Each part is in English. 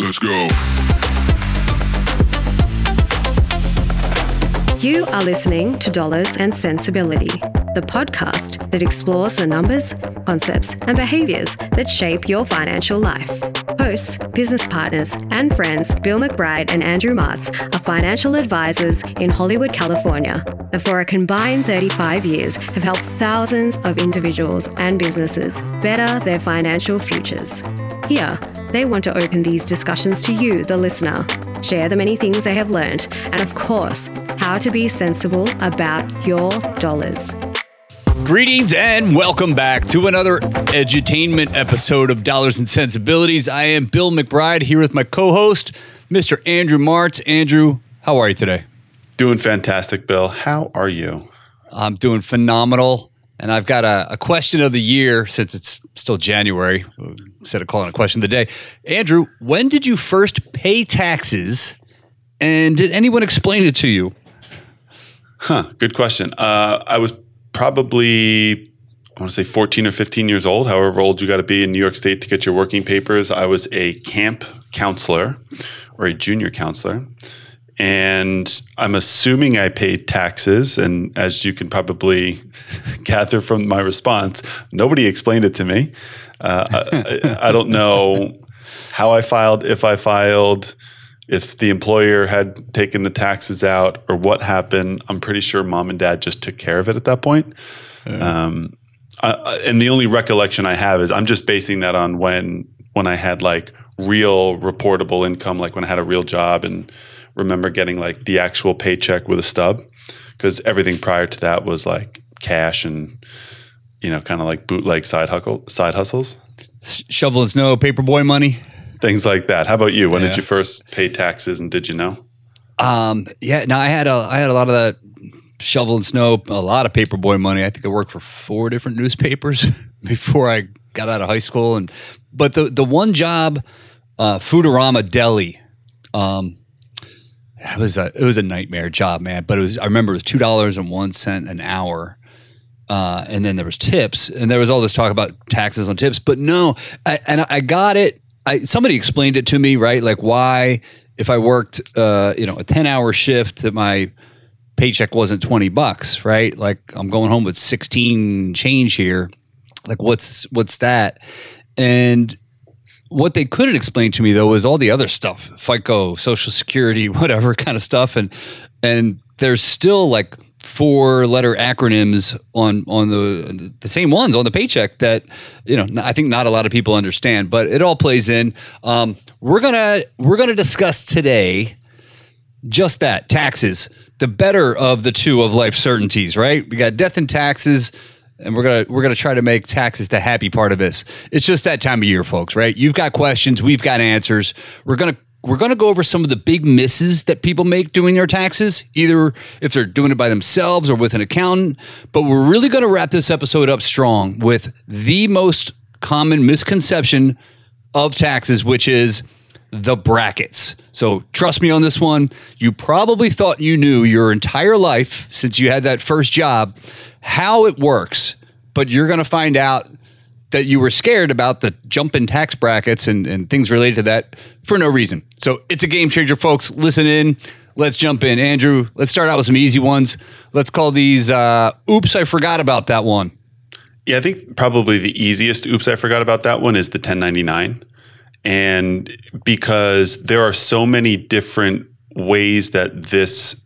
Let's go. You are listening to Dollars and Sensibility, the podcast that explores the numbers, concepts, and behaviors that shape your financial life. Hosts, business partners, and friends Bill McBride and Andrew Martz are financial advisors in Hollywood, California, that for a combined 35 years have helped thousands of individuals and businesses better their financial futures. Here, they want to open these discussions to you, the listener, share the many things they have learned, and of course, how to be sensible about your dollars. Greetings and welcome back to another edutainment episode of Dollars and Sensibilities. I am Bill McBride here with my co host, Mr. Andrew Martz. Andrew, how are you today? Doing fantastic, Bill. How are you? I'm doing phenomenal. And I've got a, a question of the year since it's still January, instead of calling it a question of the day. Andrew, when did you first pay taxes? And did anyone explain it to you? Huh, good question. Uh, I was probably, I want to say 14 or 15 years old, however old you got to be in New York State to get your working papers. I was a camp counselor or a junior counselor. And I'm assuming I paid taxes. And as you can probably gather from my response, nobody explained it to me. Uh, I, I don't know how I filed, if I filed, if the employer had taken the taxes out or what happened. I'm pretty sure mom and dad just took care of it at that point. Um, I, and the only recollection I have is I'm just basing that on when when I had like real reportable income, like when I had a real job and remember getting like the actual paycheck with a stub because everything prior to that was like cash and you know kind of like bootleg side hustle side hustles Shovel and snow, paperboy money. things like that how about you when Yeah. did you first pay taxes and did you know Um, yeah, no, I had a I had a lot of that shovel and snow, a lot of paperboy money. I think I worked for four different newspapers before I got out of high school. And but the the one job, uh, Foodorama Deli, um, it was a it was a nightmare job, man. But it was I remember it was two dollars and one cent an hour. Uh, and then there was tips, and there was all this talk about taxes on tips. But no, I, and I got it. I somebody explained it to me, right? Like why, if I worked, uh, you know, a ten hour shift, that my paycheck wasn't twenty bucks, right? Like I'm going home with sixteen change here. Like what's what's that? And what they couldn't explain to me though was all the other stuff, FICA, Social Security, whatever kind of stuff, and and there's still like four letter acronyms on on the the same ones on the paycheck that you know I think not a lot of people understand, but it all plays in. Um, we're gonna we're gonna discuss today just that taxes, the better of the two of life certainties, right? We got death and taxes and we're gonna we're gonna try to make taxes the happy part of this. It's just that time of year, folks, right? You've got questions, we've got answers. We're gonna we're gonna go over some of the big misses that people make doing their taxes, either if they're doing it by themselves or with an accountant. But we're really gonna wrap this episode up strong with the most common misconception of taxes, which is the brackets. So trust me on this one. You probably thought you knew your entire life since you had that first job how it works, but you're going to find out that you were scared about the jump in tax brackets and, and things related to that for no reason. So it's a game changer, folks. Listen in. Let's jump in. Andrew, let's start out with some easy ones. Let's call these uh, Oops, I Forgot About That One. yeah i think probably the easiest oops i forgot about that one is the 1099 and because there are so many different ways that this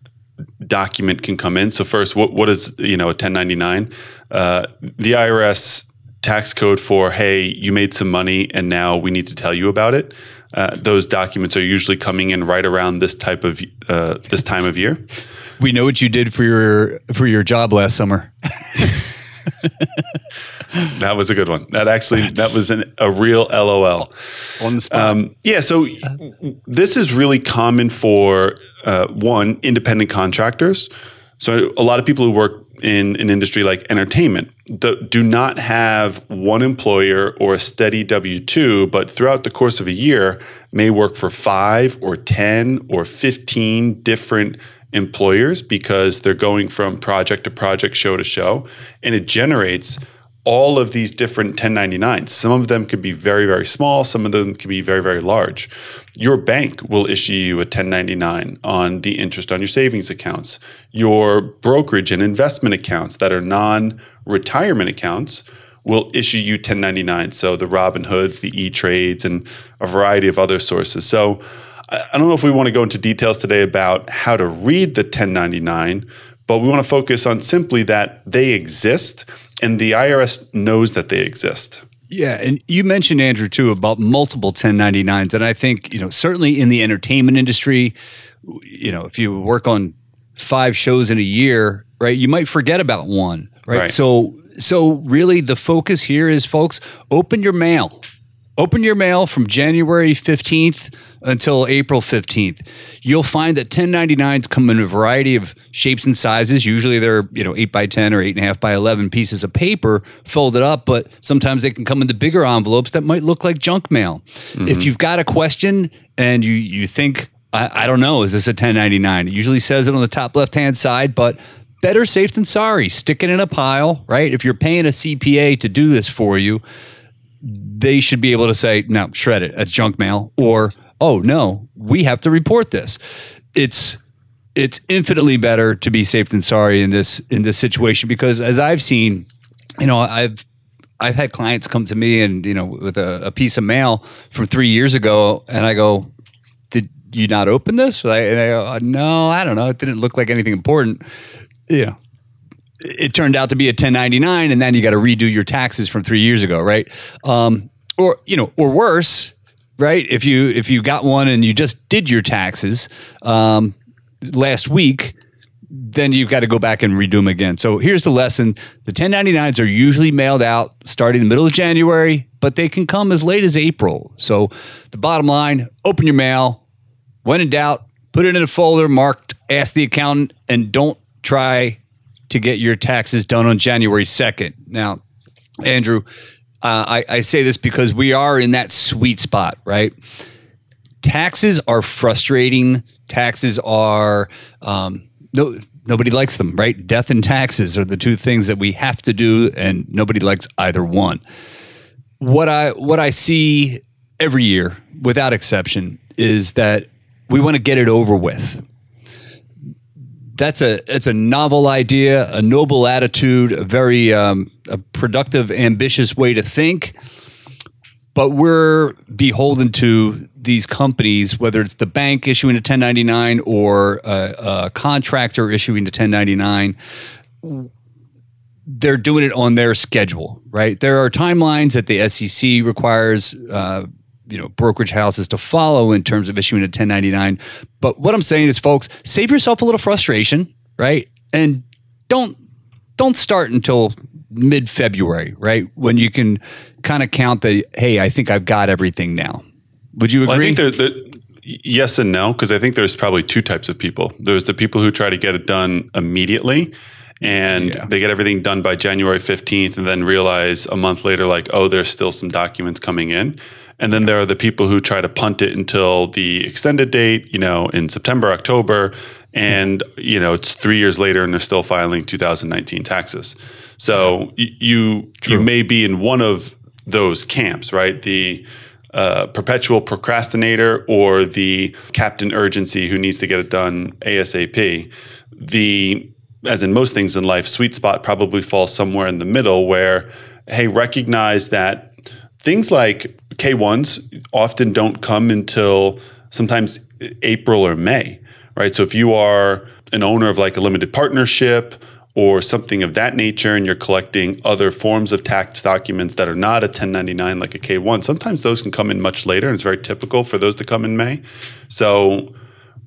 document can come in. So first, what what is you know a 1099? Uh, the IRS tax code for hey, you made some money and now we need to tell you about it. Uh, those documents are usually coming in right around this type of uh, this time of year. We know what you did for your for your job last summer. That was a good one. That actually that was an, a real LOL. On the spot. Um, yeah, so this is really common for uh, one independent contractors. So a lot of people who work in an industry like entertainment do, do not have one employer or a steady W two, but throughout the course of a year may work for five or ten or fifteen different employers because they're going from project to project, show to show, and it generates all of these different 1099s. Some of them could be very, very small, some of them can be very, very large. Your bank will issue you a 1099 on the interest on your savings accounts. Your brokerage and investment accounts that are non retirement accounts will issue you 1099. So the Robinhoods, the E Trades, and a variety of other sources. So I don't know if we want to go into details today about how to read the 1099, but we want to focus on simply that they exist and the IRS knows that they exist. Yeah, and you mentioned Andrew too about multiple 1099s and I think, you know, certainly in the entertainment industry, you know, if you work on 5 shows in a year, right, you might forget about one, right? right. So so really the focus here is folks, open your mail. Open your mail from January 15th until April 15th. You'll find that 1099s come in a variety of shapes and sizes. Usually they're, you know, 8 by 10 or 8.5 by 11 pieces of paper folded up, but sometimes they can come in the bigger envelopes that might look like junk mail. Mm-hmm. If you've got a question and you, you think, I, I don't know, is this a 1099? It usually says it on the top left hand side, but better safe than sorry. Stick it in a pile, right? If you're paying a CPA to do this for you, they should be able to say, no, shred it. That's junk mail. Or oh no, we have to report this. It's it's infinitely better to be safe than sorry in this in this situation because as I've seen, you know, I've I've had clients come to me and you know with a, a piece of mail from three years ago, and I go, "Did you not open this?" And I, go, "No, I don't know. It didn't look like anything important." You know, it turned out to be a 1099, and then you got to redo your taxes from three years ago, right? Um, or you know, or worse, right? If you if you got one and you just did your taxes um, last week, then you've got to go back and redo them again. So here's the lesson: the 1099s are usually mailed out starting the middle of January, but they can come as late as April. So the bottom line: open your mail. When in doubt, put it in a folder marked "Ask the accountant," and don't try to get your taxes done on January 2nd. Now, Andrew, uh, I, I say this because we are in that sweet spot, right? Taxes are frustrating. Taxes are um, no nobody likes them, right? Death and taxes are the two things that we have to do, and nobody likes either one. What I what I see every year, without exception, is that we want to get it over with that's a it's a novel idea, a noble attitude, a very um, a productive, ambitious way to think. But we're beholden to these companies, whether it's the bank issuing a 1099 or a, a contractor issuing a 1099 they're doing it on their schedule, right? There are timelines that the SEC requires uh, you know brokerage houses to follow in terms of issuing a 1099 but what i'm saying is folks save yourself a little frustration right? And don't don't start until mid february right? When you can kind of count the hey i think i've got everything now. Would you agree well, i think that yes and no because i think there's probably two types of people. There's the people who try to get it done immediately and yeah. they get everything done by January 15th and then realize a month later like oh there's still some documents coming in and then there are the people who try to punt it until the extended date, you know, in September, October, and you know it's three years later and they're still filing 2019 taxes. So you True. you may be in one of those camps, right? The uh, perpetual procrastinator or the captain urgency who needs to get it done ASAP. The as in most things in life, sweet spot probably falls somewhere in the middle where hey, recognize that things like K1s often don't come until sometimes April or May, right? So if you are an owner of like a limited partnership or something of that nature and you're collecting other forms of tax documents that are not a 1099 like a K1, sometimes those can come in much later and it's very typical for those to come in May. So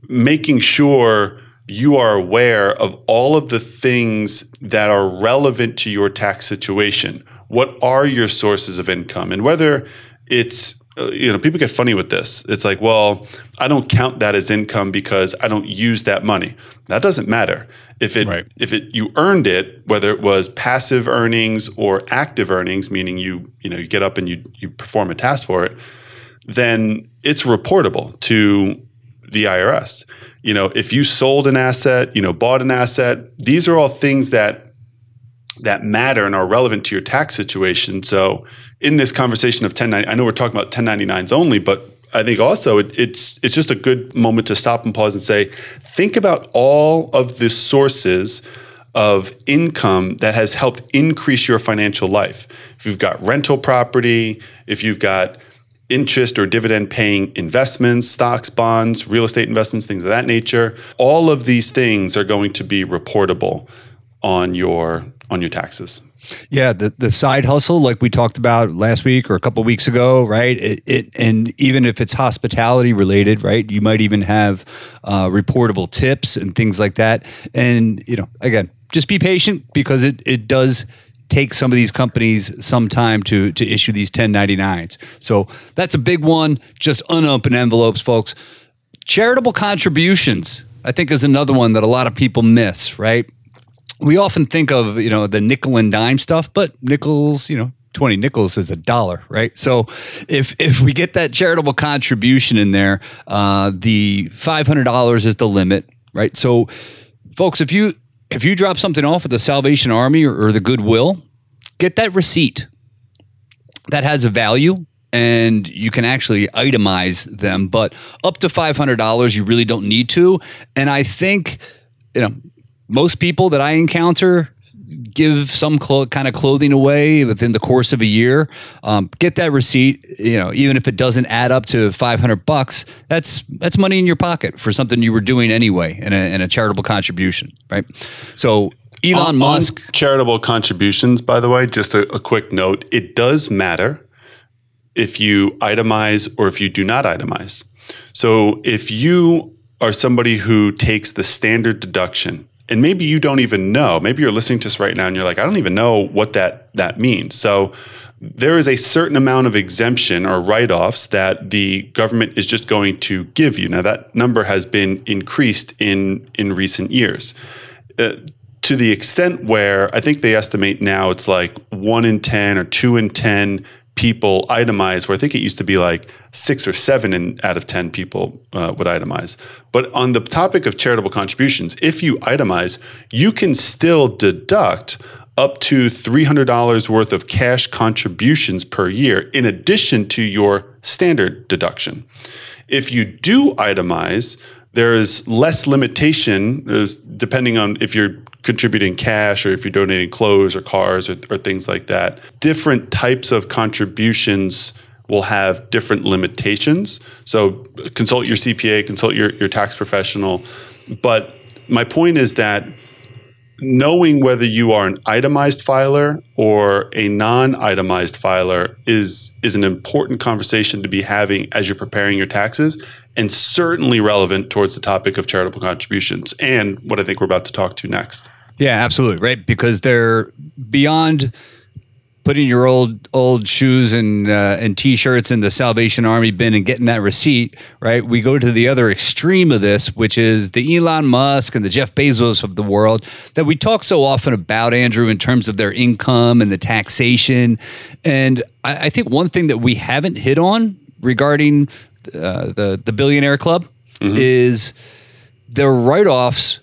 making sure you are aware of all of the things that are relevant to your tax situation what are your sources of income? And whether it's uh, you know people get funny with this. It's like well i don't count that as income because i don't use that money. That doesn't matter. If it right. if it you earned it whether it was passive earnings or active earnings meaning you you know you get up and you you perform a task for it then it's reportable to the IRS you know if you sold an asset you know bought an asset these are all things that that matter and are relevant to your tax situation. So, in this conversation of 1090, I know we're talking about 1099s only, but I think also it, it's it's just a good moment to stop and pause and say, think about all of the sources of income that has helped increase your financial life. If you've got rental property, if you've got interest or dividend paying investments, stocks, bonds, real estate investments, things of that nature, all of these things are going to be reportable on your on your taxes. Yeah, the, the side hustle, like we talked about last week or a couple weeks ago, right? It, it, and even if it's hospitality related, right? You might even have uh, reportable tips and things like that. And you know, again, just be patient because it it does take some of these companies some time to to issue these 1099s. So that's a big one. Just unopened envelopes, folks. Charitable contributions, I think, is another one that a lot of people miss, right? We often think of you know the nickel and dime stuff, but nickels, you know, 20 nickels is a dollar, right? So if if we get that charitable contribution in there, uh, the $500 is the limit, right? So folks, if you if you drop something off at the Salvation Army or, or the Goodwill, get that receipt. That has a value and you can actually itemize them, but up to $500 you really don't need to. And I think you know most people that I encounter give some kind of clothing away within the course of a year. Um, get that receipt. You know, even if it doesn't add up to five hundred bucks, that's that's money in your pocket for something you were doing anyway, in a, in a charitable contribution, right? So. Elon on, Musk. On charitable contributions, by the way, just a, a quick note it does matter if you itemize or if you do not itemize. So if you are somebody who takes the standard deduction and maybe you don't even know. Maybe you're listening to us right now and you're like i don't even know what that that means. So there is a certain amount of exemption or write-offs that the government is just going to give you. Now that number has been increased in in recent years. Uh, to the extent where i think they estimate now it's like 1 in 10 or 2 in 10 people itemize, where I think it used to be like six or seven in, out of 10 people uh, would itemize. But on the topic of charitable contributions, if you itemize, you can still deduct up to $300 worth of cash contributions per year in addition to your standard deduction. If you do itemize, there is less limitation depending on if you're contributing cash or if you're donating clothes or cars or, or things like that. Different types of contributions will have different limitations. So consult your CPA, consult your, your tax professional. But my point is that knowing whether you are an itemized filer or a non-itemized filer is is an important conversation to be having as you're preparing your taxes and certainly relevant towards the topic of charitable contributions and what I think we're about to talk to next. Yeah, absolutely. Right. Because they're beyond putting your old old shoes and uh, and t-shirts in the Salvation Army bin and getting that receipt, right? We go to the other extreme of this, which is the Elon Musk and the Jeff Bezos of the world that we talk so often about, Andrew, in terms of their income and the taxation. And I, I think one thing that we haven't hit on regarding uh, the the billionaire club mm-hmm. is their write-offs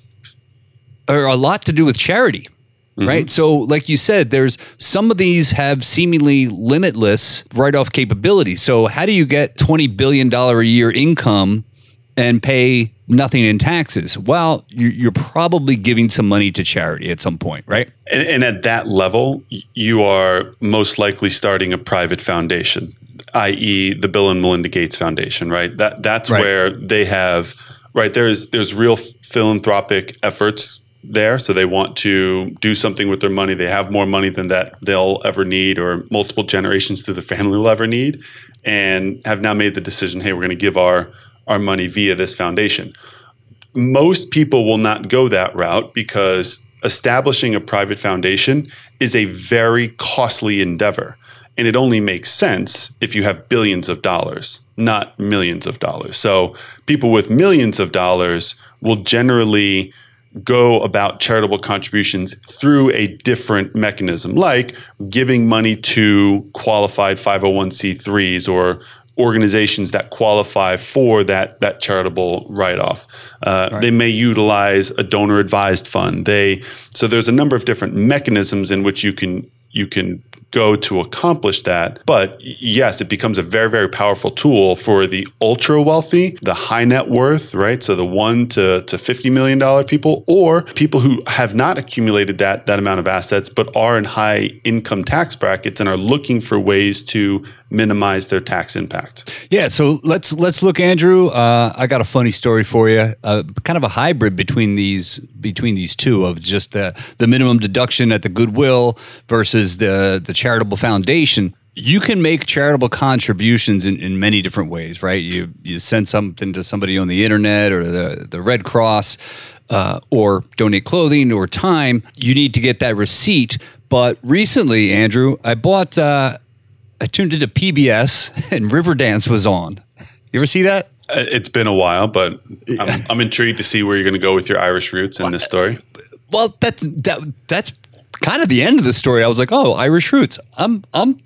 are a lot to do with charity. Mm-hmm. Right. So, like you said, there's some of these have seemingly limitless write off capability. So, how do you get $20 billion a year income and pay nothing in taxes? Well, you're probably giving some money to charity at some point, right? And, and at that level, you are most likely starting a private foundation, i.e., the Bill and Melinda Gates Foundation, right? That that's right. where they have right there's there's real philanthropic efforts there so they want to do something with their money. They have more money than that they'll ever need or multiple generations through the family will ever need and have now made the decision hey we're going to give our our money via this foundation. Most people will not go that route because establishing a private foundation is a very costly endeavor and it only makes sense if you have billions of dollars not millions of dollars. So people with millions of dollars will generally go about charitable contributions through a different mechanism, like giving money to qualified 501c3s or organizations that qualify for that that charitable write off. Uh, right. They may utilize a donor advised fund. They so there's a number of different mechanisms in which you can you can go to accomplish that. But yes, it becomes a very, very powerful tool for the ultra wealthy, the high net worth, right? So the one to, to $50 million people, or people who have not accumulated that, that amount of assets, but are in high income tax brackets and are looking for ways to minimize their tax impact. Yeah, so let's let's look, Andrew. Uh, I got a funny story for you. Uh, kind of a hybrid between these between these two of just the the minimum deduction at the goodwill versus the the charitable foundation, you can make charitable contributions in, in many different ways, right? You you send something to somebody on the internet or the, the Red Cross uh, or donate clothing or time. You need to get that receipt. But recently, Andrew, I bought, uh, I tuned into PBS and Riverdance was on. You ever see that? Uh, it's been a while, but I'm, I'm intrigued to see where you're going to go with your Irish roots in this story. Well, that's that that's kind of the end of the story, I was like, oh, Irish roots. I'm I'm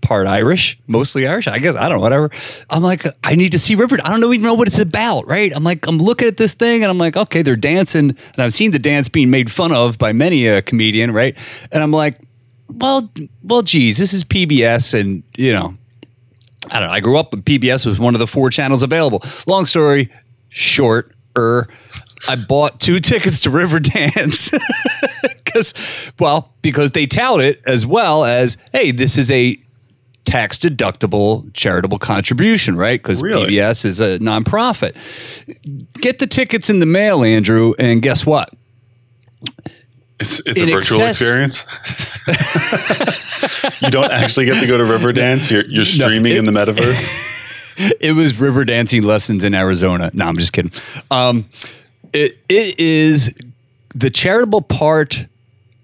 part Irish, mostly Irish. I guess I don't know, whatever. I'm like, I need to see River. I don't even know what it's about, right? I'm like, I'm looking at this thing and I'm like, okay, they're dancing, and I've seen the dance being made fun of by many a comedian, right? And I'm like, well, well, geez, this is PBS, and you know, I don't know. I grew up. PBS was one of the four channels available. Long story short, er. I bought two tickets to Riverdance because, well, because they tout it as well as, hey, this is a tax deductible charitable contribution, right? Because really? PBS is a nonprofit. Get the tickets in the mail, Andrew, and guess what? It's it's a virtual excess- experience. you don't actually get to go to Riverdance. You're you're streaming no, it, in the metaverse. it was river dancing lessons in Arizona. No, I'm just kidding. Um, it, it is the charitable part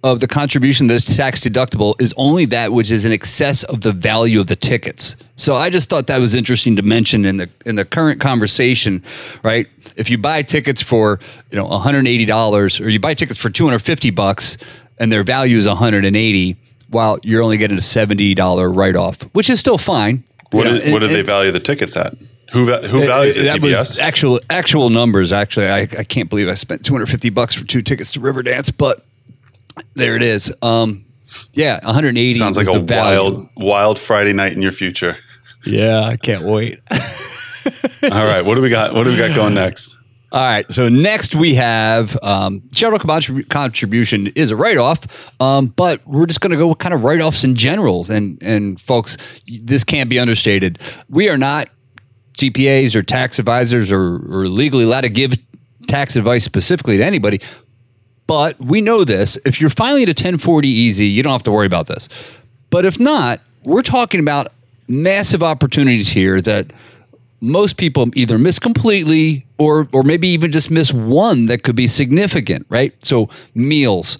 of the contribution that's tax deductible is only that which is in excess of the value of the tickets. So I just thought that was interesting to mention in the in the current conversation, right? If you buy tickets for, you know, $180 or you buy tickets for 250 bucks and their value is 180, while you're only getting a $70 write-off, which is still fine. What, is, what do they value the tickets at? Who who values it? That PBS? was actual actual numbers. Actually, I, I can't believe I spent 250 bucks for two tickets to Riverdance, but there it is. Um, yeah, 180 sounds like a wild wild Friday night in your future. Yeah, I can't wait. All right, what do we got? What do we got going next? All right. So next we have um, charitable contrib- contribution is a write off, um, but we're just going to go with kind of write offs in general. And and folks, this can't be understated. We are not CPAs or tax advisors or, or legally allowed to give tax advice specifically to anybody. But we know this. If you're filing a 1040EZ, you don't have to worry about this. But if not, we're talking about massive opportunities here that most people either miss completely or or maybe even just miss one that could be significant, right? So meals,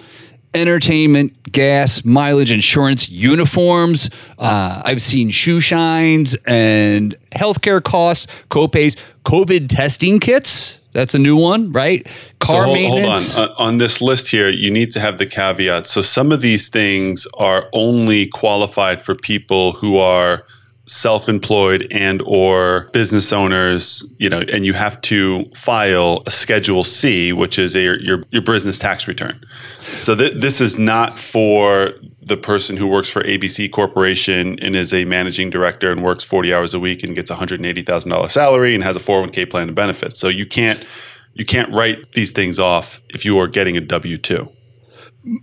entertainment, gas, mileage, insurance, uniforms. Uh, I've seen shoe shines and healthcare costs, copays, COVID testing kits. That's a new one, right? Car so hold, maintenance. Hold on. Uh, on this list here, you need to have the caveat. So some of these things are only qualified for people who are self-employed and or business owners you know and you have to file a schedule c which is a, your your business tax return. So th- this is not for the person who works for abc corporation and is a managing director and works 40 hours a week and gets $180000 salary and has a 401k plan and benefits so you can't you can't write these things off if you are getting a w2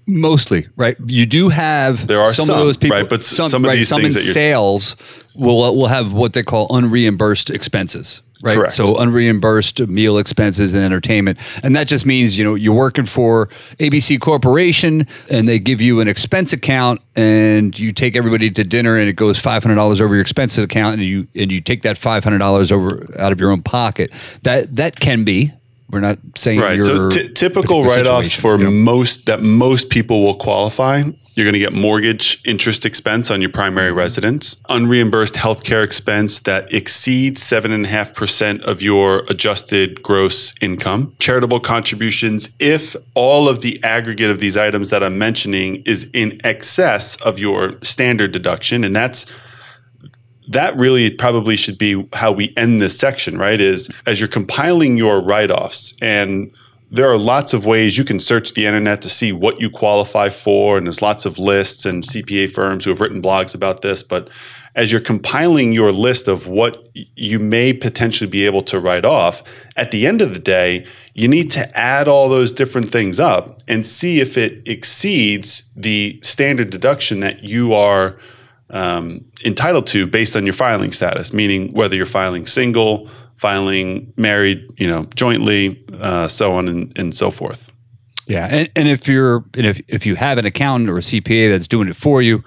Mostly, right? You do have there are some, some of those people, right? But some, some of right, some in sales will will have what they call unreimbursed expenses, right? Correct. So unreimbursed meal expenses and entertainment, and that just means you know you're working for ABC Corporation, and they give you an expense account, and you take everybody to dinner, and it goes five hundred dollars over your expense account, and you and you take that five hundred dollars over out of your own pocket. That that can be we're not saying right. So t- typical write-offs for yep. most that most people will qualify. You're going to get mortgage interest expense on your primary mm-hmm. residence, unreimbursed healthcare expense that exceeds seven and a half percent of your adjusted gross income, charitable contributions if all of the aggregate of these items that I'm mentioning is in excess of your standard deduction, and that's that really probably should be how we end this section, right? Is as you're compiling your write offs, and there are lots of ways you can search the internet to see what you qualify for, and there's lots of lists and CPA firms who have written blogs about this. But as you're compiling your list of what you may potentially be able to write off, at the end of the day, you need to add all those different things up and see if it exceeds the standard deduction that you are um, entitled to based on your filing status, meaning whether you're filing single, filing married, you know, jointly, uh, so on and, and so forth. Yeah, and, and if you're and if if you have an accountant or a CPA that's doing it for you,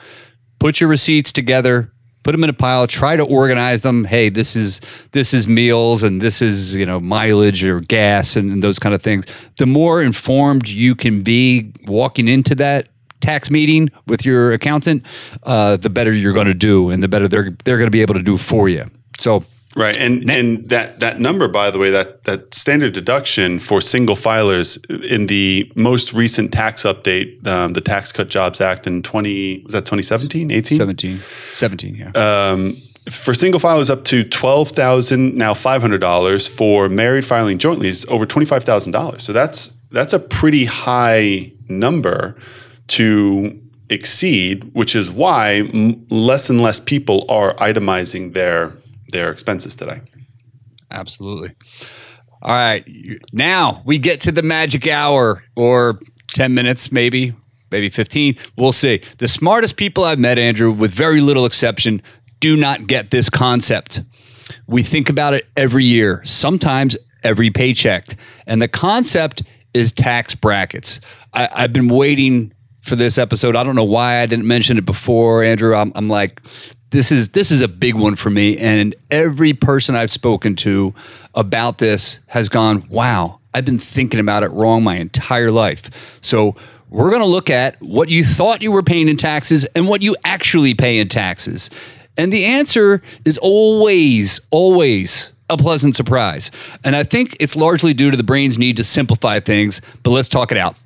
put your receipts together, put them in a pile, try to organize them. Hey, this is this is meals and this is you know mileage or gas and, and those kind of things. The more informed you can be walking into that tax meeting with your accountant, uh, the better you're going to do, and the better they're they're going to be able to do for you. So. Right, and and that that number, by the way, that that standard deduction for single filers in the most recent tax update, um, the Tax Cut Jobs Act in twenty was that 2017, 18? 17, 17 yeah. Um, for single filers up to twelve thousand now five hundred dollars for married filing jointly is over twenty five thousand dollars. So that's that's a pretty high number to exceed, which is why m- less and less people are itemizing their their expenses today. Absolutely. All right. Now we get to the magic hour or 10 minutes, maybe, maybe 15. We'll see. The smartest people I've met, Andrew, with very little exception, do not get this concept. We think about it every year, sometimes every paycheck. And the concept is tax brackets. I, have been waiting for this episode. I don't know why I didn't mention it before, Andrew. I'm, I'm like, this is this is a big one for me and every person I've spoken to about this has gone, "Wow, I've been thinking about it wrong my entire life." So, we're going to look at what you thought you were paying in taxes and what you actually pay in taxes. And the answer is always always a pleasant surprise. And I think it's largely due to the brain's need to simplify things, but let's talk it out.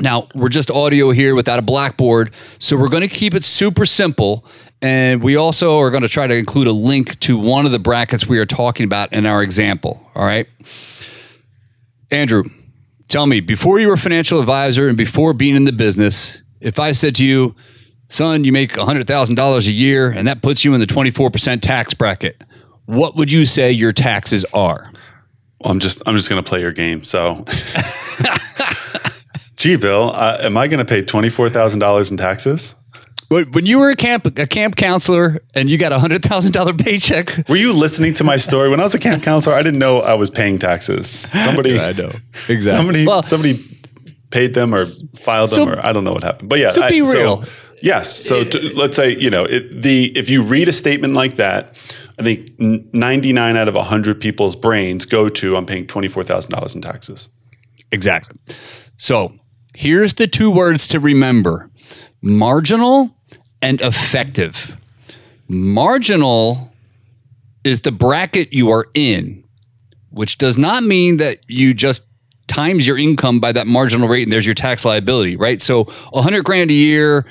Now, we're just audio here without a blackboard, so we're going to keep it super simple and we also are going to try to include a link to one of the brackets we are talking about in our example. All right. Andrew, tell me, before you were a financial advisor and before being in the business, if I said to you, son, you make $100,000 a year and that puts you in the 24% tax bracket, what would you say your taxes are? Well, I'm just I'm just going to play your game. So, gee, Bill, uh, am I going to pay twenty four thousand dollars in taxes? When you were a camp a camp counselor and you got a hundred thousand dollar paycheck, were you listening to my story? When I was a camp counselor, I didn't know I was paying taxes. Somebody, I know exactly. Somebody, well, somebody paid them or filed them, or I don't know what happened. But yeah, so be real. So, yes. So to, let's say you know it, the if you read a statement like that, I think ninety nine out of hundred people's brains go to I'm paying twenty four thousand dollars in taxes. Exactly. So here's the two words to remember: marginal and effective. Marginal is the bracket you are in, which does not mean that you just times your income by that marginal rate and there's your tax liability, right? So 100 grand a year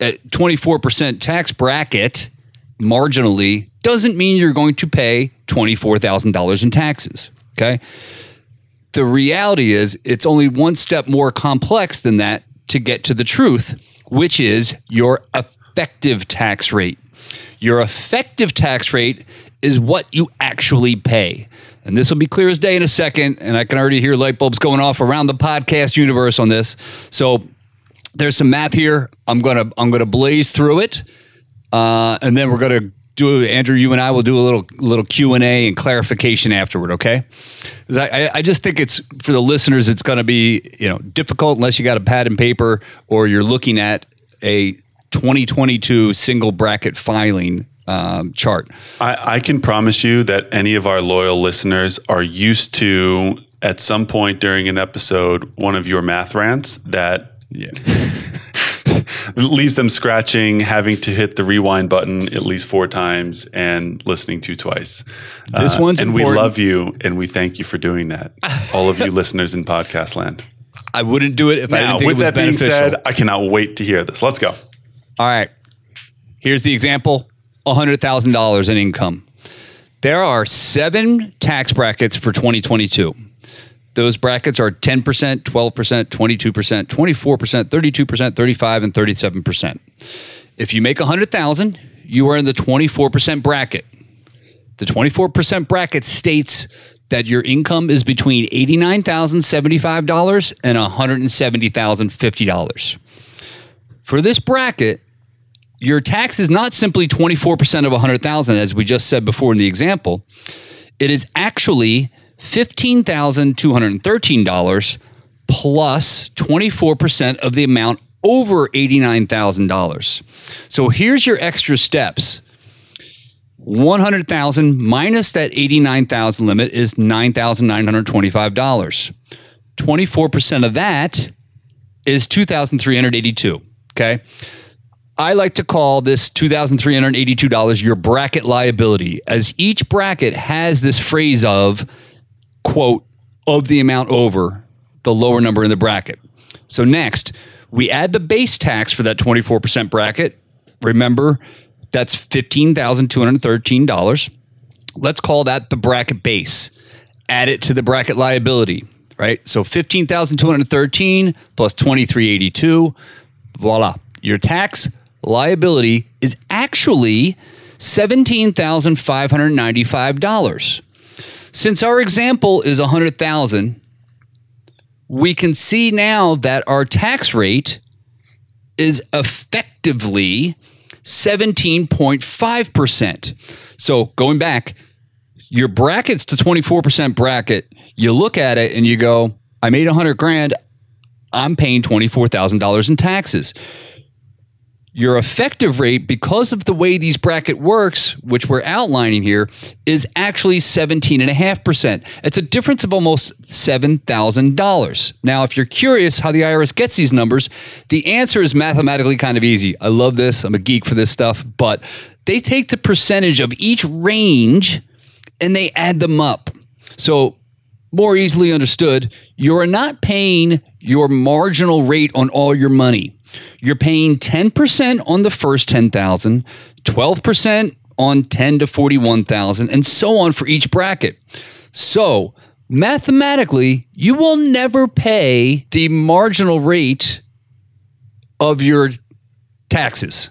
at 24% tax bracket marginally doesn't mean you're going to pay $24,000 in taxes, okay? The reality is it's only one step more complex than that to get to the truth, which is your effective tax rate. Your effective tax rate is what you actually pay. And this will be clear as day in a second. And I can already hear light bulbs going off around the podcast universe on this. So there's some math here. I'm gonna I'm gonna blaze through it, uh, and then we're gonna do Andrew. You and I will do a little little Q and A and clarification afterward. Okay? I, I just think it's for the listeners. It's going to be you know difficult unless you got a pad and paper or you're looking at a 2022 single bracket filing um, chart. I, I can promise you that any of our loyal listeners are used to, at some point during an episode, one of your math rants that yeah. leaves them scratching, having to hit the rewind button at least four times, and listening to twice. This uh, one's and important. we love you, and we thank you for doing that. All of you listeners in podcast land. I wouldn't do it if now, I didn't think with it was that beneficial. being said, I cannot wait to hear this. Let's go. All right. Here's the example $100,000 in income. There are seven tax brackets for 2022. Those brackets are 10%, 12%, 22%, 24%, 32%, 35 and 37%. If you make 100,000, you are in the 24% bracket. The 24% bracket states that your income is between $89,075 and $170,050. For this bracket, your tax is not simply 24% of 100,000 as we just said before in the example. It is actually $15,213 plus 24% of the amount over $89,000. So here's your extra steps. 100,000 minus that 89,000 limit is $9,925. 24% of that is 2,382, okay? I like to call this $2,382 your bracket liability as each bracket has this phrase of quote of the amount over the lower number in the bracket. So next, we add the base tax for that 24% bracket. Remember, that's $15,213. Let's call that the bracket base. Add it to the bracket liability, right? So 15,213 plus 2382. Voila. Your tax liability is actually $17,595. Since our example is 100,000, we can see now that our tax rate is effectively 17.5%. So going back, your bracket's to 24% bracket. You look at it and you go, I made 100 grand. I'm paying $24,000 in taxes your effective rate because of the way these bracket works which we're outlining here is actually 17.5% it's a difference of almost $7000 now if you're curious how the irs gets these numbers the answer is mathematically kind of easy. I love this. I'm a geek for this stuff but they take the percentage of each range and they add them up. So more easily understood you're not paying your marginal rate on all your money you're paying 10% on the first 10,000, 12% on 10 to 41,000 and so on for each bracket. So, mathematically, you will never pay the marginal rate of your taxes.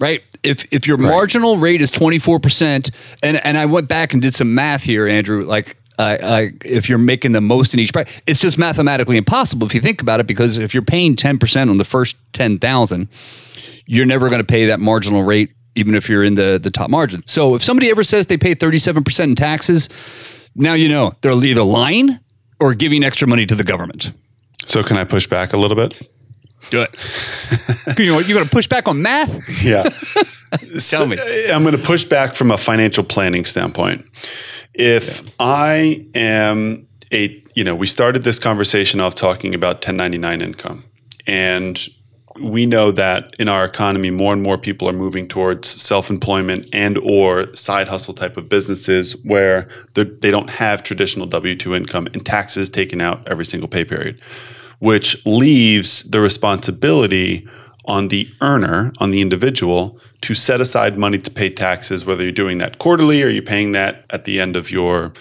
Right? If if your right. marginal rate is 24% and and I went back and did some math here Andrew like uh, uh, if you're making the most in each price. It's just mathematically impossible if you think about it, because if you're paying 10% on the first 10,000, you're never going to pay that marginal rate, even if you're in the, the top margin. So if somebody ever says they pay 37% in taxes, now you know they're either lying or giving extra money to the government. So can I push back a little bit? Do it. you know, you're going to push back on math? Yeah. Tell so, me. Uh, I'm going to push back from a financial planning standpoint. If. I am a, you know, we started this conversation off talking about 1099 income. And we know that in our economy more and more people are moving towards self-employment and or side hustle type of businesses where they don't have traditional w2 income and taxes taken out every single pay period which leaves the responsibility on the earner on the individual to set aside money to pay taxes, whether you're doing that quarterly or you're paying that at the end of your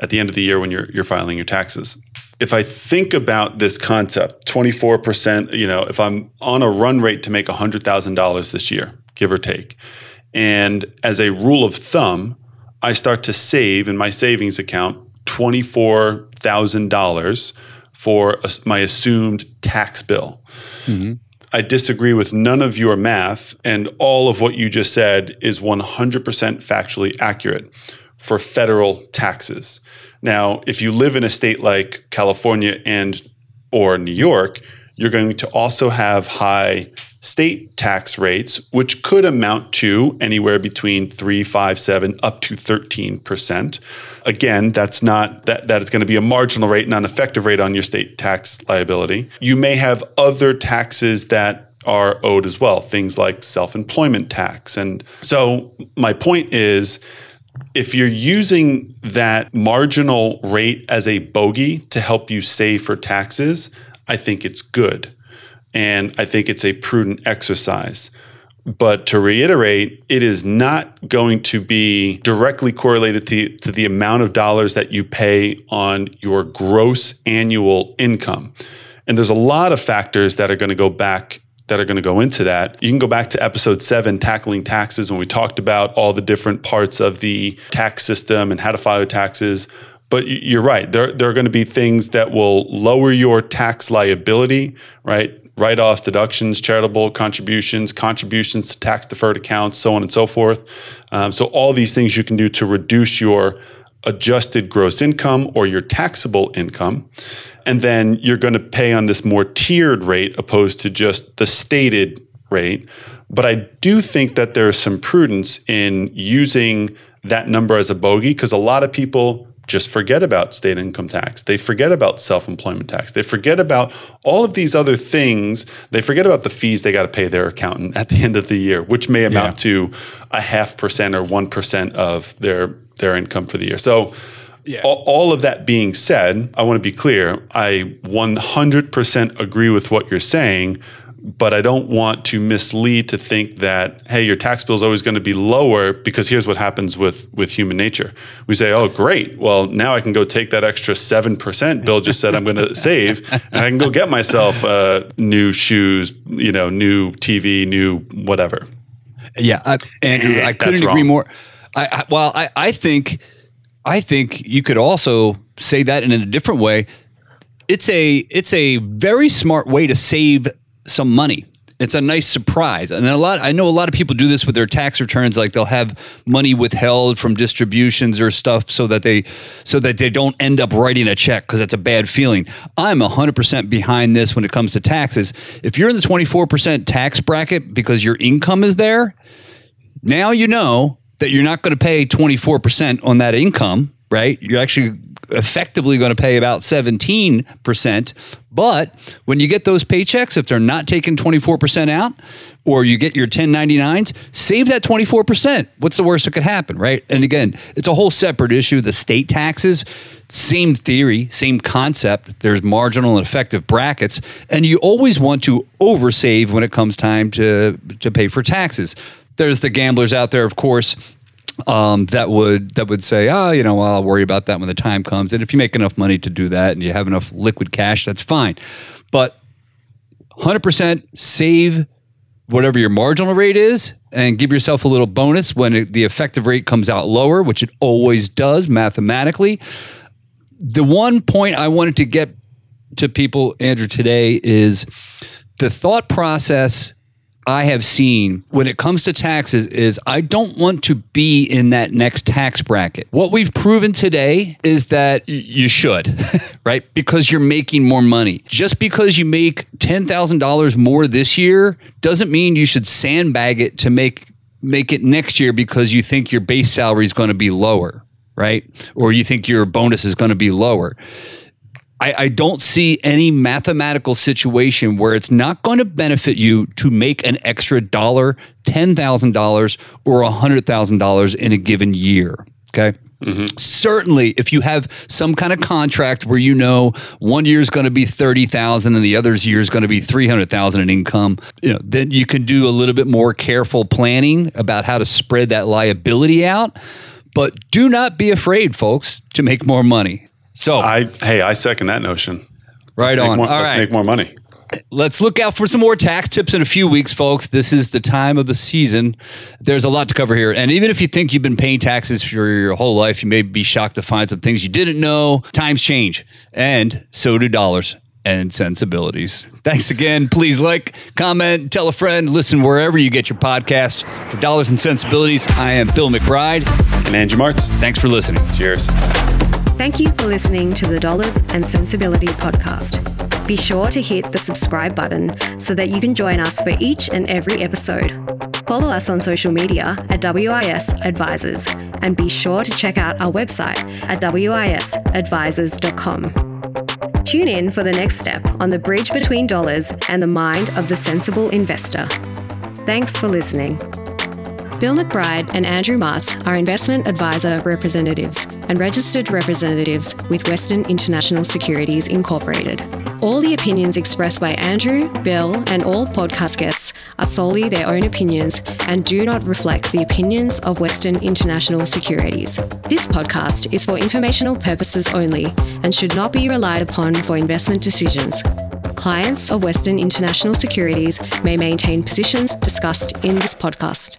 at the end of the year when you're you're filing your taxes. If I think about this concept, 24%, you know, if I'm on a run rate to make $100,000 this year, give or take, and as a rule of thumb, I start to save in my savings account $24,000 for my assumed tax bill. Mm-hmm. I disagree with none of your math, and all of what you just said is 100% factually accurate for federal taxes. Now, if you live in a state like California and or New York, you're going to also have high state tax rates, which could amount to anywhere between three, five, seven, up to 13%. Again, that's not that that is going to be a marginal rate, not an effective rate on your state tax liability. You may have other taxes that are owed as well, things like self-employment tax. And so my point is if you're using that marginal rate as a bogey to help you save for taxes, I think it's good. And I think it's a prudent exercise. But to reiterate, it is not going to be directly correlated to, to the amount of dollars that you pay on your gross annual income. And there's a lot of factors that are going to go back that are going to go into that. You can go back to episode seven, Tackling Taxes, when we talked about all the different parts of the tax system and how to file taxes. But you're right. There, there are going to be things that will lower your tax liability, right? Write offs, deductions, charitable contributions, contributions to tax deferred accounts, so on and so forth. Um, so, all these things you can do to reduce your adjusted gross income or your taxable income. And then you're going to pay on this more tiered rate opposed to just the stated rate. But I do think that there's some prudence in using that number as a bogey because a lot of people just forget about state income tax. They forget about self employment tax. They forget about all of these other things. They forget about the fees they got to pay their accountant at the end of the year, which may amount yeah. to a half percent or 1% of their, their income for the year. So, yeah. All, all, of that being said, I want to be clear. I 100% agree with what you're saying, but I don't want to mislead to think that hey, your tax bill is always going to be lower because here's what happens with with human nature. We say, "Oh, great. Well, now I can go take that extra 7% Bill just said I'm going to save and I can go get myself uh, new shoes, you know, new TV, new whatever." Yeah, I, Andrew, I couldn't agree more. I, I well, I, I think I think you could also say that in a different way. It's a it's a very smart way to save some money. It's a nice surprise. And a lot I know a lot of people do this with their tax returns like they'll have money withheld from distributions or stuff so that they so that they don't end up writing a check because that's a bad feeling. I'm 100% behind this when it comes to taxes. If you're in the 24% tax bracket because your income is there, now you know that you're not going to pay 24% on that income, right? You're actually effectively going to pay about 17%. But when you get those paychecks, if they're not taking 24% out, or you get your 1099s, save that 24%. What's the worst that could happen, right? And again, it's a whole separate issue. The state taxes, same theory, same concept. There's marginal and effective brackets, and you always want to oversave when it comes time to to pay for taxes. There's the gamblers out there, of course, um, that would that would say, oh, you know, I'll worry about that when the time comes. And if you make enough money to do that and you have enough liquid cash, that's fine. But 100% save whatever your marginal rate is and give yourself a little bonus when it, the effective rate comes out lower, which it always does mathematically. The one point I wanted to get to people, Andrew, today is the thought process I have seen when it comes to taxes is I don't want to be in that next tax bracket. What we've proven today is that y- you should, right? Because you're making more money. Just because you make $10,000 more this year doesn't mean you should sandbag it to make make it next year because you think your base salary is going to be lower, right? Or you think your bonus is going to be lower I, I, don't see any mathematical situation where it's not going to benefit you to make an extra dollar, $10,000 or $100,000 in a given year. Okay. Mm-hmm. Certainly, if you have some kind of contract where you know one year is going to be thirty thousand and the other year is going to be three hundred thousand in income, you know, then you can do a little bit more careful planning about how to spread that liability out. But do not be afraid, folks, to make more money. So I hey, I second that notion. Right let's on. More, All let's right. make more money. Let's look out for some more tax tips in a few weeks, folks. This is the time of the season. There's a lot to cover here. And even if you think you've been paying taxes for your whole life, you may be shocked to find some things you didn't know. Times change, and so do dollars and sensibilities. Thanks again. Please like, comment, tell a friend, listen wherever you get your podcast. For Dollars and Sensibilities, I am Bill McBride. And Andrew Martz. Thanks for listening. Cheers. Thank you for listening to the Dollars and Sensibility podcast. Be sure to hit the subscribe button so that you can join us for each and every episode. Follow us on social media at WIS Advisors and be sure to check out our website at wisadvisors.com. Tune in for the next step on the bridge between dollars and the mind of the sensible investor. Thanks for listening. Bill McBride and Andrew Martz are investment advisor representatives and registered representatives with Western International Securities Incorporated. All the opinions expressed by Andrew, Bill, and all podcast guests are solely their own opinions and do not reflect the opinions of Western International Securities. This podcast is for informational purposes only and should not be relied upon for investment decisions. Clients of Western International Securities may maintain positions discussed in this podcast.